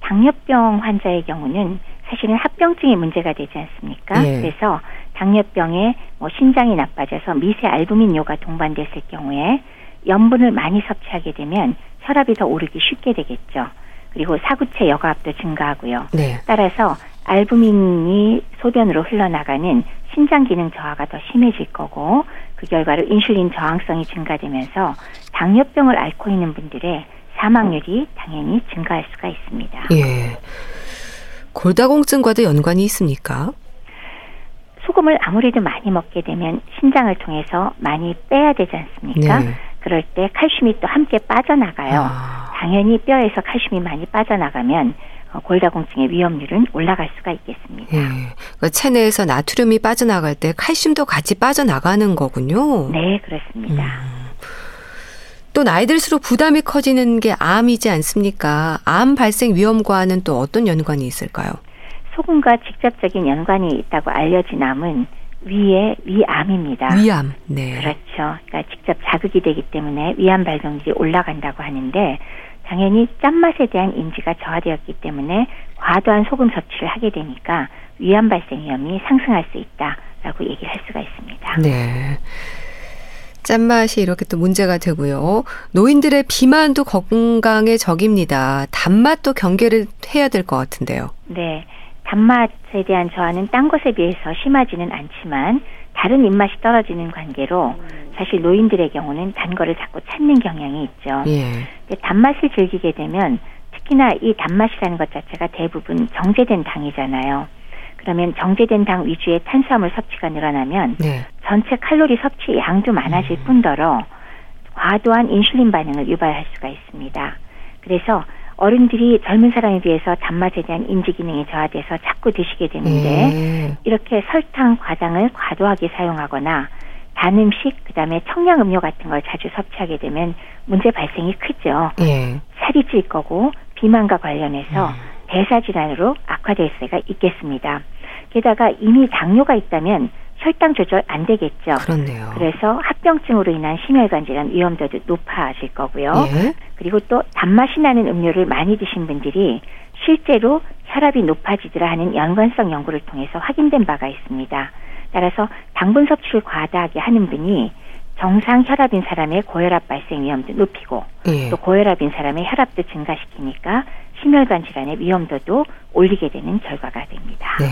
당뇨병 환자의 경우는 사실은 합병증이 문제가 되지 않습니까? 예. 그래서 당뇨병에 뭐 신장이 나빠져서 미세 알부민뇨가 동반됐을 경우에 염분을 많이 섭취하게 되면 혈압이 더 오르기 쉽게 되겠죠. 그리고 사구체 여과압도 증가하고요. 네. 따라서 알부민이 소변으로 흘러나가는 신장 기능 저하가 더 심해질 거고 그 결과로 인슐린 저항성이 증가되면서 당뇨병을 앓고 있는 분들의 사망률이 당연히 증가할 수가 있습니다. 예. 골다공증과도 연관이 있습니까? 소금을 아무래도 많이 먹게 되면 신장을 통해서 많이 빼야 되지 않습니까? 네. 그럴 때 칼슘이 또 함께 빠져나가요. 아. 당연히 뼈에서 칼슘이 많이 빠져나가면 어, 골다공증의 위험률은 올라갈 수가 있겠습니다. 예. 그러니까 체내에서 나트륨이 빠져나갈 때 칼슘도 같이 빠져나가는 거군요. 네, 그렇습니다. 음. 또 나이 들수록 부담이 커지는 게 암이지 않습니까? 암 발생 위험과는 또 어떤 연관이 있을까요? 소금과 직접적인 연관이 있다고 알려진 암은 위의 위암입니다. 위암, 네. 그렇죠. 그러니까 직접 자극이 되기 때문에 위암 발병률이 올라간다고 하는데 당연히 짠맛에 대한 인지가 저하되었기 때문에 과도한 소금 섭취를 하게 되니까 위암 발생 위험이 상승할 수 있다라고 얘기를 할 수가 있습니다. 네. 짠맛이 이렇게 또 문제가 되고요. 노인들의 비만도 건강에 적입니다. 단맛도 경계를 해야 될 것 같은데요. 네. 단맛에 대한 저하는 딴 것에 비해서 심하지는 않지만 다른 입맛이 떨어지는 관계로 사실 노인들의 경우는 단 거를 자꾸 찾는 경향이 있죠. 예. 단맛을 즐기게 되면 특히나 이 단맛이라는 것 자체가 대부분 정제된 당이잖아요. 그러면 정제된 당 위주의 탄수화물 섭취가 늘어나면 네. 전체 칼로리 섭취 양도 많아질 음. 뿐더러 과도한 인슐린 반응을 유발할 수가 있습니다. 그래서 어른들이 젊은 사람에 비해서 단맛에 대한 인지 기능이 저하돼서 자꾸 드시게 되는데 음. 이렇게 설탕, 과당을 과도하게 사용하거나 단 음식, 그다음에 청량 음료 같은 걸 자주 섭취하게 되면 문제 발생이 크죠. 예. 살이 찔 거고 비만과 관련해서 음. 대사 질환으로 악화될 수가 있겠습니다. 게다가 이미 당뇨가 있다면 혈당 조절 안 되겠죠. 그렇네요. 그래서 합병증으로 인한 심혈관 질환 위험도도 높아질 거고요. 예? 그리고 또 단맛이 나는 음료를 많이 드신 분들이 실제로 혈압이 높아지더라 하는 연관성 연구를 통해서 확인된 바가 있습니다. 따라서 당분 섭취를 과다하게 하는 분이 정상 혈압인 사람의 고혈압 발생 위험도 높이고 예. 또 고혈압인 사람의 혈압도 증가시키니까 심혈관 질환의 위험도도 올리게 되는 결과가 됩니다. 네.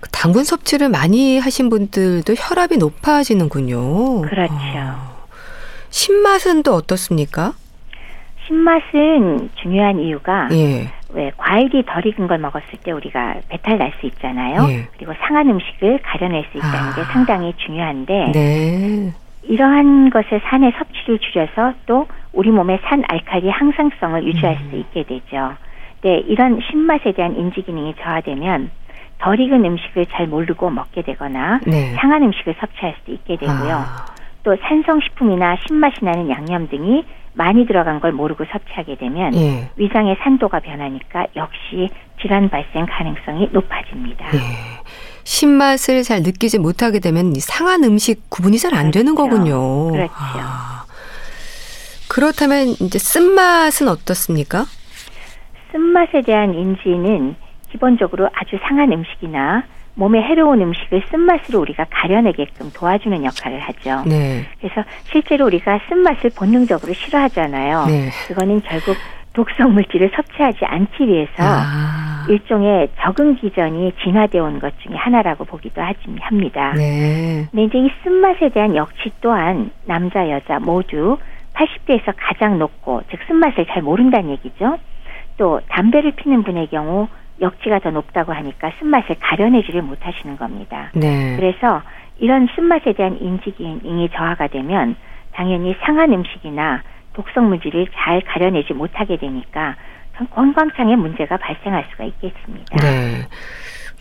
그 당분 섭취를 많이 하신 분들도 혈압이 높아지는군요. 그렇죠. 어. 신맛은 또 어떻습니까? 신맛은 중요한 이유가 예. 왜 과일이 덜 익은 걸 먹었을 때 우리가 배탈 날 수 있잖아요. 예. 그리고 상한 음식을 가려낼 수 있다는 아. 게 상당히 중요한데 네. 이러한 것의 산의 섭취를 줄여서 또 우리 몸의 산 알칼리 항상성을 유지할 음. 수 있게 되죠. 네, 이런 신맛에 대한 인지 기능이 저하되면 덜 익은 음식을 잘 모르고 먹게 되거나 네. 상한 음식을 섭취할 수 있게 되고요. 아. 또 산성식품이나 신맛이 나는 양념 등이 많이 들어간 걸 모르고 섭취하게 되면 예. 위장의 산도가 변하니까 역시 질환 발생 가능성이 높아집니다. 예. 신맛을 잘 느끼지 못하게 되면 상한 음식 구분이 잘 안 되는 그렇죠. 거군요. 그렇죠. 아. 그렇다면 이제 쓴맛은 어떻습니까? 쓴맛에 대한 인지는 기본적으로 아주 상한 음식이나 몸에 해로운 음식을 쓴맛으로 우리가 가려내게끔 도와주는 역할을 하죠. 네. 그래서 실제로 우리가 쓴맛을 본능적으로 싫어하잖아요. 네. 그거는 결국 독성 물질을 섭취하지 않기 위해서 아. 일종의 적응 기전이 진화되어 온 것 중에 하나라고 보기도 합니다. 네. 근데 이제 이 쓴맛에 대한 역치 또한 남자 여자 모두 80대에서 가장 높고 즉 쓴맛을 잘 모른다는 얘기죠. 또 담배를 피는 분의 경우 역치가 더 높다고 하니까 쓴맛을 가려내지를 못하시는 겁니다. 네. 그래서 이런 쓴맛에 대한 인지 기능이 저하가 되면 당연히 상한 음식이나 독성 물질을 잘 가려내지 못하게 되니까 건강상의 문제가 발생할 수가 있겠습니다. 네.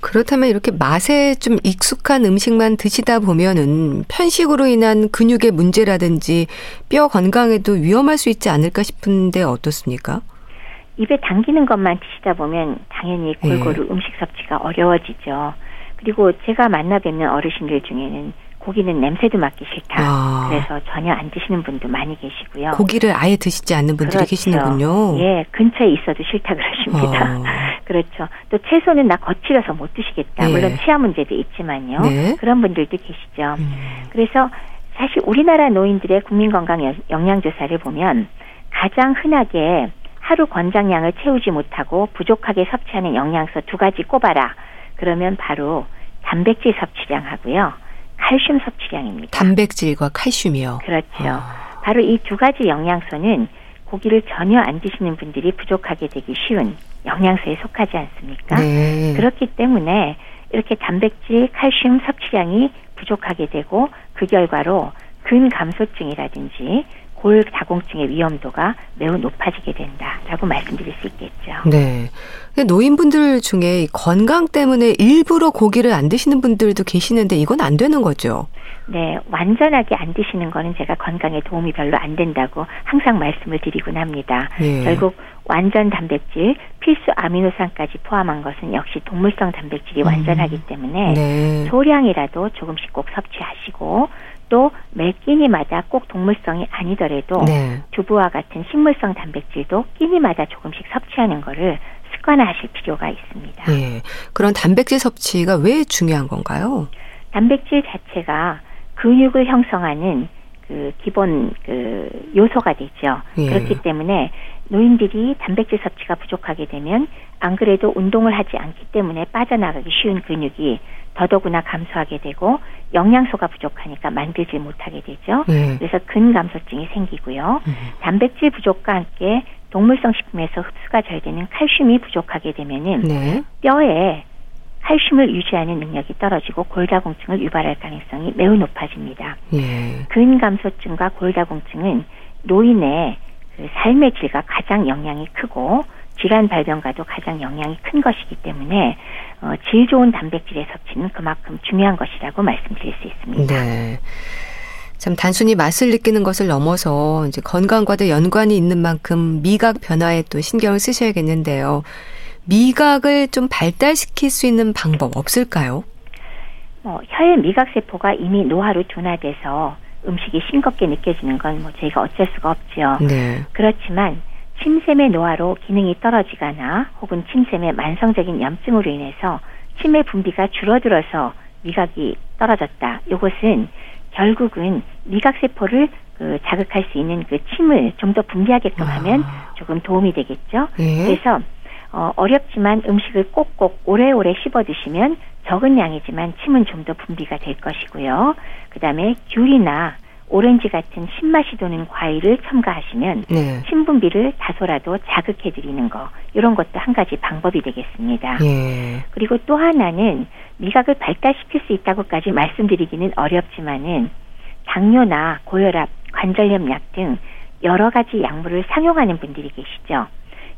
그렇다면 이렇게 맛에 좀 익숙한 음식만 드시다 보면은 편식으로 인한 근육의 문제라든지 뼈 건강에도 위험할 수 있지 않을까 싶은데 어떻습니까? 입에 당기는 것만 드시다 보면 당연히 골고루 네. 음식 섭취가 어려워지죠. 그리고 제가 만나 뵙는 어르신들 중에는 고기는 냄새도 맡기 싫다. 아. 그래서 전혀 안 드시는 분도 많이 계시고요. 고기를 아예 드시지 않는 분들이 그렇죠. 계시는군요. 예, 근처에 있어도 싫다 그러십니다. 어. 그렇죠. 또 채소는 나 거칠어서 못 드시겠다. 네. 물론 치아 문제도 있지만요. 네. 그런 분들도 계시죠. 음. 그래서 사실 우리나라 노인들의 국민건강 영양조사를 보면 가장 흔하게 하루 권장량을 채우지 못하고 부족하게 섭취하는 영양소 두 가지 꼽아라. 그러면 바로 단백질 섭취량하고요. 칼슘 섭취량입니다. 단백질과 칼슘이요. 그렇죠. 아. 바로 이 두 가지 영양소는 고기를 전혀 안 드시는 분들이 부족하게 되기 쉬운 영양소에 속하지 않습니까? 네. 그렇기 때문에 이렇게 단백질, 칼슘 섭취량이 부족하게 되고 그 결과로 근감소증이라든지 골다공증의 위험도가 매우 높아지게 된다라고 말씀드릴 수 있겠죠. 네. 노인분들 중에 건강 때문에 일부러 고기를 안 드시는 분들도 계시는데 이건 안 되는 거죠. 네, 완전하게 안 드시는 거는 제가 건강에 도움이 별로 안 된다고 항상 말씀을 드리곤 합니다. 네. 결국 완전 단백질, 필수 아미노산까지 포함한 것은 역시 동물성 단백질이 음. 완전하기 때문에 네. 소량이라도 조금씩 꼭 섭취하시고 또 매 끼니마다 꼭 동물성이 아니더라도 네. 두부와 같은 식물성 단백질도 끼니마다 조금씩 섭취하는 거를 습관화하실 필요가 있습니다. 네. 그런 단백질 섭취가 왜 중요한 건가요? 단백질 자체가 근육을 형성하는 그 기본 그 요소가 되죠. 예. 그렇기 때문에 노인들이 단백질 섭취가 부족하게 되면 안 그래도 운동을 하지 않기 때문에 빠져나가기 쉬운 근육이 더더구나 감소하게 되고 영양소가 부족하니까 만들지 못하게 되죠. 네. 그래서 근감소증이 생기고요. 음. 단백질 부족과 함께 동물성 식품에서 흡수가 잘 되는 칼슘이 부족하게 되면은 네. 뼈에 칼슘을 유지하는 능력이 떨어지고 골다공증을 유발할 가능성이 매우 높아집니다. 예. 근감소증과 골다공증은 노인의 그 삶의 질과 가장 영향이 크고 질환 발병과도 가장 영향이 큰 것이기 때문에 어, 질 좋은 단백질의 섭취는 그만큼 중요한 것이라고 말씀드릴 수 있습니다. 네. 참 단순히 맛을 느끼는 것을 넘어서 이제 건강과도 연관이 있는 만큼 미각 변화에 또 신경을 쓰셔야겠는데요. 미각을 좀 발달시킬 수 있는 방법 없을까요? 뭐 혀의 미각 세포가 이미 노화로 둔화돼서 음식이 싱겁게 느껴지는 건 뭐 저희가 어쩔 수가 없죠. 네. 그렇지만 침샘의 노화로 기능이 떨어지거나 혹은 침샘의 만성적인 염증으로 인해서 침의 분비가 줄어들어서 미각이 떨어졌다. 이것은 결국은 미각 세포를 그 자극할 수 있는 그 침을 좀 더 분비하게끔 아. 하면 조금 도움이 되겠죠. 예. 그래서 어, 어렵지만 음식을 꼭꼭 오래오래 씹어 드시면 적은 양이지만 침은 좀 더 분비가 될 것이고요. 그다음에 귤이나 오렌지 같은 신맛이 도는 과일을 첨가하시면 네. 침 분비를 다소라도 자극해 드리는 거 이런 것도 한 가지 방법이 되겠습니다. 예. 그리고 또 하나는 미각을 발달시킬 수 있다고까지 말씀드리기는 어렵지만은 당뇨나 고혈압, 관절염 약 등 여러 가지 약물을 상용하는 분들이 계시죠.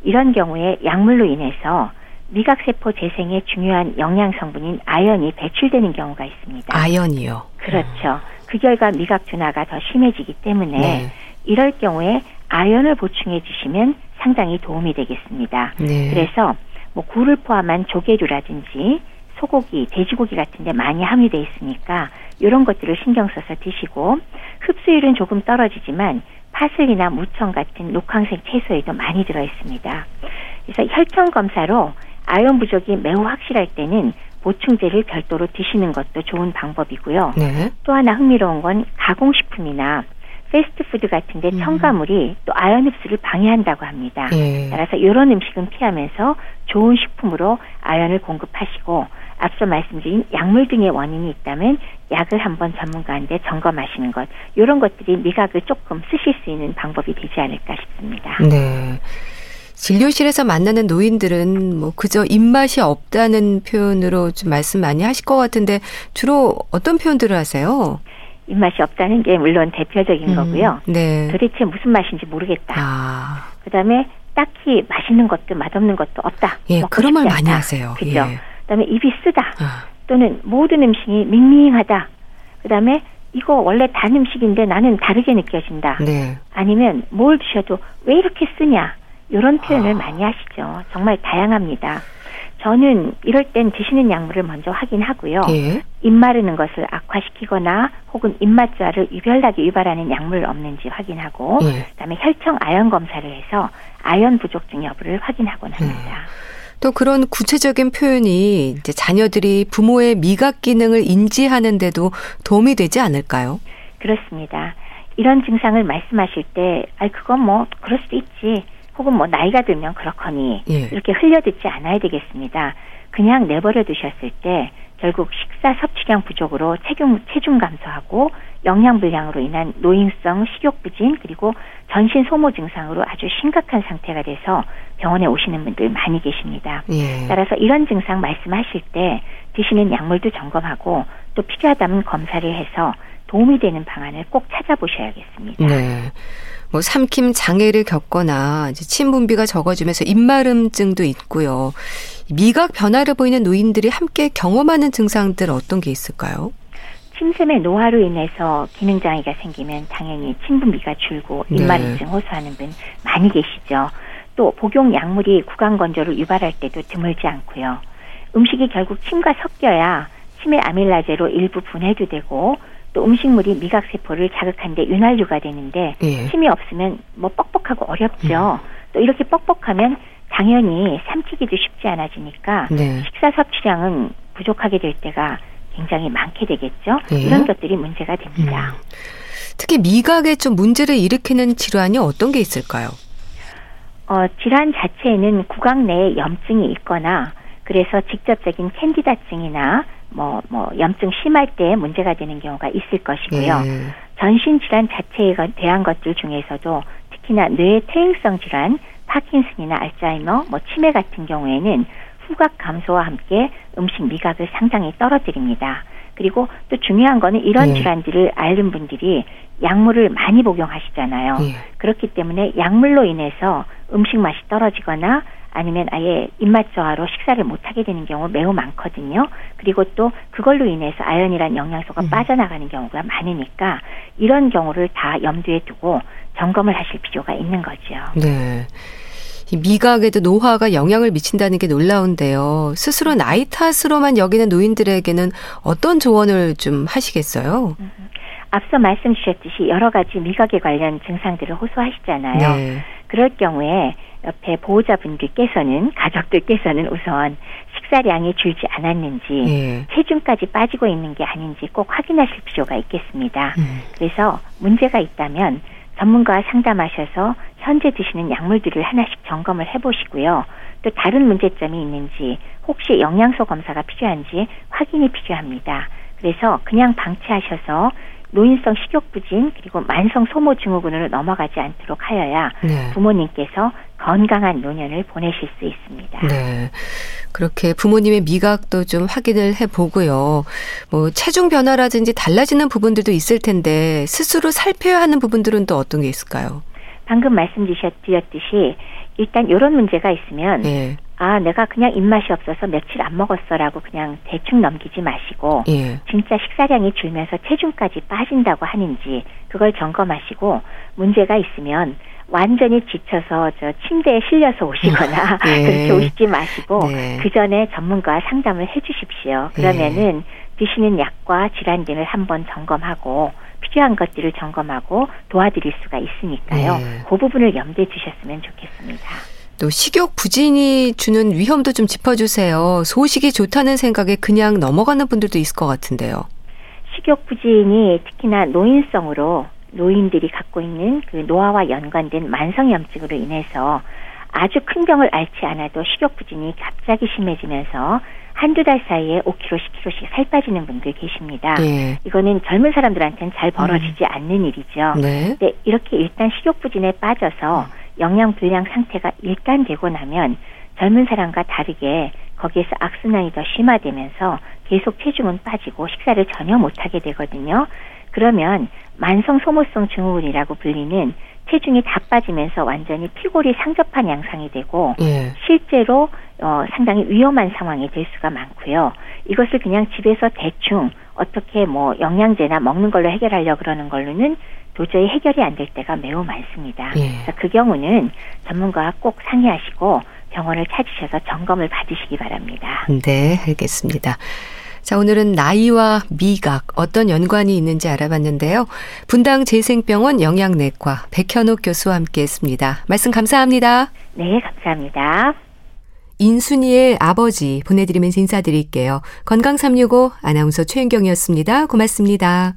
이런 경우에 약물로 인해서 미각세포 재생에 중요한 영양 성분인 아연이 배출되는 경우가 있습니다. 아연이요. 그렇죠. 그 결과 미각 둔화가 더 심해지기 때문에 네. 이럴 경우에 아연을 보충해 주시면 상당히 도움이 되겠습니다. 네. 그래서 뭐 굴을 포함한 조개류라든지 소고기, 돼지고기 같은 데 많이 함유돼 있으니까 이런 것들을 신경 써서 드시고 흡수율은 조금 떨어지지만 파슬리나 무청 같은 녹황색 채소에도 많이 들어 있습니다. 그래서 혈청 검사로 아연 부족이 매우 확실할 때는 보충제를 별도로 드시는 것도 좋은 방법이고요. 네. 또 하나 흥미로운 건 가공식품이나 패스트푸드 같은데 음. 첨가물이 또 아연 흡수를 방해한다고 합니다. 예. 따라서 이런 음식은 피하면서 좋은 식품으로 아연을 공급하시고 앞서 말씀드린 약물 등의 원인이 있다면 약을 한번 전문가한테 점검하시는 것 이런 것들이 미각을 조금 쓰실 수 있는 방법이 되지 않을까 싶습니다. 네. 진료실에서 만나는 노인들은 뭐 그저 입맛이 없다는 표현으로 좀 말씀 많이 하실 것 같은데 주로 어떤 표현들을 하세요? 입맛이 없다는 게 물론 대표적인 음, 거고요. 네. 도대체 무슨 맛인지 모르겠다. 아, 그다음에 딱히 맛있는 것도 맛없는 것도 없다. 예, 그런 말 많이. 하세요. 그죠? 예. 그다음에 입이 쓰다. 아, 또는 모든 음식이 밍밍하다. 그다음에 이거 원래 단 음식인데 나는 다르게 느껴진다. 네. 아니면 뭘 드셔도 왜 이렇게 쓰냐. 이런 표현을 아. 많이 하시죠. 정말 다양합니다. 저는 이럴 땐 드시는 약물을 먼저 확인하고요. 예. 입 마르는 것을 악화시키거나 혹은 입맛자를 유별나게 유발하는 약물 없는지 확인하고 예. 그다음에 혈청 아연 검사를 해서 아연 부족증 여부를 확인하곤 합니다. 또 그런 구체적인 표현이 이제 자녀들이 부모의 미각 기능을 인지하는데도 도움이 되지 않을까요? 그렇습니다. 이런 증상을 말씀하실 때, 아, 그건 뭐, 그럴 수도 있지. 혹은 뭐, 나이가 들면 그렇거니. 예. 이렇게 흘려듣지 않아야 되겠습니다. 그냥 내버려 두셨을 때, 결국 식사 섭취량 부족으로 체중, 체중 감소하고 영양 불량으로 인한 노인성 식욕 부진 그리고 전신 소모 증상으로 아주 심각한 상태가 돼서 병원에 오시는 분들 많이 계십니다. 예. 따라서 이런 증상 말씀하실 때 드시는 약물도 점검하고 또 필요하다면 검사를 해서 도움이 되는 방안을 꼭 찾아보셔야겠습니다. 네. 뭐 삼킴 장애를 겪거나 이제 침 분비가 적어지면서 입마름증도 있고요. 미각 변화를 보이는 노인들이 함께 경험하는 증상들 어떤 게 있을까요? 침샘의 노화로 인해서 기능 장애가 생기면 당연히 침 분비가 줄고 네. 입마름증 호소하는 분 많이 계시죠. 또 복용 약물이 구강 건조를 유발할 때도 드물지 않고요. 음식이 결국 침과 섞여야 침의 아밀라제로 일부 분해도 되고 또 음식물이 미각 세포를 자극하는데 윤활유가 되는데 예. 침이 없으면 뭐 뻑뻑하고 어렵죠. 또 이렇게 뻑뻑하면 당연히 삼키기도 쉽지 않아지니까 네. 식사 섭취량은 부족하게 될 때가 굉장히 많게 되겠죠. 예. 이런 것들이 문제가 됩니다. 특히 미각에 좀 문제를 일으키는 질환이 어떤 게 있을까요? 어, 질환 자체에는 구강 내에 염증이 있거나 그래서 직접적인 캔디다증이나 뭐, 뭐, 염증 심할 때 문제가 되는 경우가 있을 것이고요. 예. 전신 질환 자체에 대한 것들 중에서도 특히나 뇌의 퇴행성 질환, 파킨슨이나 알츠하이머, 뭐 치매 같은 경우에는 후각 감소와 함께 음식 미각을 상당히 떨어뜨립니다. 그리고 또 중요한 거는 이런 예. 질환들을 앓는 분들이 약물을 많이 복용하시잖아요. 예. 그렇기 때문에 약물로 인해서 음식 맛이 떨어지거나 아니면 아예 입맛 저하로 식사를 못하게 되는 경우 매우 많거든요. 그리고 또 그걸로 인해서 아연이란 영양소가 음. 빠져나가는 경우가 많으니까 이런 경우를 다 염두에 두고 점검을 하실 필요가 있는 거죠. 네. 미각에도 노화가 영향을 미친다는 게 놀라운데요. 스스로 나이 탓으로만 여기는 노인들에게는 어떤 조언을 좀 하시겠어요? 음. 앞서 말씀 주셨듯이 여러 가지 미각에 관련 증상들을 호소하시잖아요. 네. 그럴 경우에 옆에 보호자분들께서는 가족들께서는 우선 식사량이 줄지 않았는지 네. 체중까지 빠지고 있는 게 아닌지 꼭 확인하실 필요가 있겠습니다. 음. 그래서 문제가 있다면 전문가와 상담하셔서 현재 드시는 약물들을 하나씩 점검을 해보시고요. 또 다른 문제점이 있는지 혹시 영양소 검사가 필요한지 확인이 필요합니다. 그래서 그냥 방치하셔서 노인성 식욕부진 그리고 만성 소모 증후군으로 넘어가지 않도록 하여야 네. 부모님께서 건강한 노년을 보내실 수 있습니다. 네. 그렇게 부모님의 미각도 좀 확인을 해 보고요. 뭐 체중 변화라든지 달라지는 부분들도 있을 텐데 스스로 살펴야 하는 부분들은 또 어떤 게 있을까요? 방금 말씀 주셨듯이 일단 이런 문제가 있으면 네. 아, 내가 그냥 입맛이 없어서 며칠 안 먹었어라고 그냥 대충 넘기지 마시고 예. 진짜 식사량이 줄면서 체중까지 빠진다고 하는지 그걸 점검하시고 문제가 있으면 완전히 지쳐서 저 침대에 실려서 오시거나 예. 그렇게 오시지 마시고 네. 그 전에 전문가와 상담을 해주십시오. 그러면은 예. 드시는 약과 질환 등을 한번 점검하고 필요한 것들을 점검하고 도와드릴 수가 있으니까요. 네. 그 부분을 염두에 두셨으면 좋겠습니다. 또 식욕 부진이 주는 위험도 좀 짚어주세요. 소식이 좋다는 생각에 그냥 넘어가는 분들도 있을 것 같은데요. 식욕 부진이 특히나 노인성으로 노인들이 갖고 있는 그 노화와 연관된 만성염증으로 인해서 아주 큰 병을 앓지 않아도 식욕 부진이 갑자기 심해지면서 한두 달 사이에 5kg, 10kg씩 살 빠지는 분들 계십니다. 네. 이거는 젊은 사람들한테는 잘 벌어지지 음. 않는 일이죠. 네. 네, 이렇게 일단 식욕 부진에 빠져서 영양 불량 상태가 일단되고 나면 젊은 사람과 다르게 거기에서 악순환이 더 심화되면서 계속 체중은 빠지고 식사를 전혀 못하게 되거든요. 그러면 만성 소모성 증후군이라고 불리는 체중이 다 빠지면서 완전히 피골이 상접한 양상이 되고 예. 실제로 어, 상당히 위험한 상황이 될 수가 많고요. 이것을 그냥 집에서 대충 어떻게 뭐 영양제나 먹는 걸로 해결하려 그러는 걸로는 도저히 해결이 안 될 때가 매우 많습니다. 예. 그래서 그 경우는 전문가와 꼭 상의하시고 병원을 찾으셔서 점검을 받으시기 바랍니다. 네, 알겠습니다. 자, 오늘은 나이와 미각 어떤 연관이 있는지 알아봤는데요. 분당 재생병원 영양내과 백현옥 교수와 함께 했습니다. 말씀 감사합니다. 네, 감사합니다. 인순이의 아버지 보내드리면서 인사드릴게요. 건강365 아나운서 최은경이었습니다. 고맙습니다.